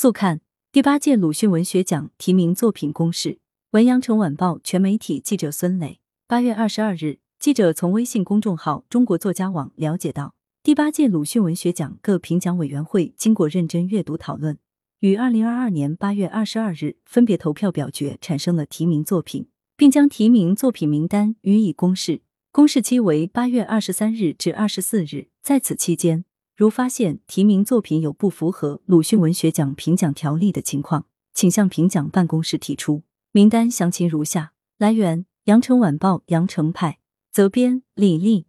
速看第八届鲁迅文学奖提名作品公示。文阳城晚报全媒体记者孙磊。八月二十二日，记者从微信公众号中国作家网了解到，第八届鲁迅文学奖各评奖委员会经过认真阅读讨论，于二零二二年八月二十二日分别投票表决，产生了提名作品，并将提名作品名单予以公示。公示期为八月二十三日至二十四日，在此期间，如发现提名作品有不符合鲁迅文学奖评奖条例的情况，请向评奖办公室提出。名单详情如下。来源：羊城晚报羊城派，责编：李丽。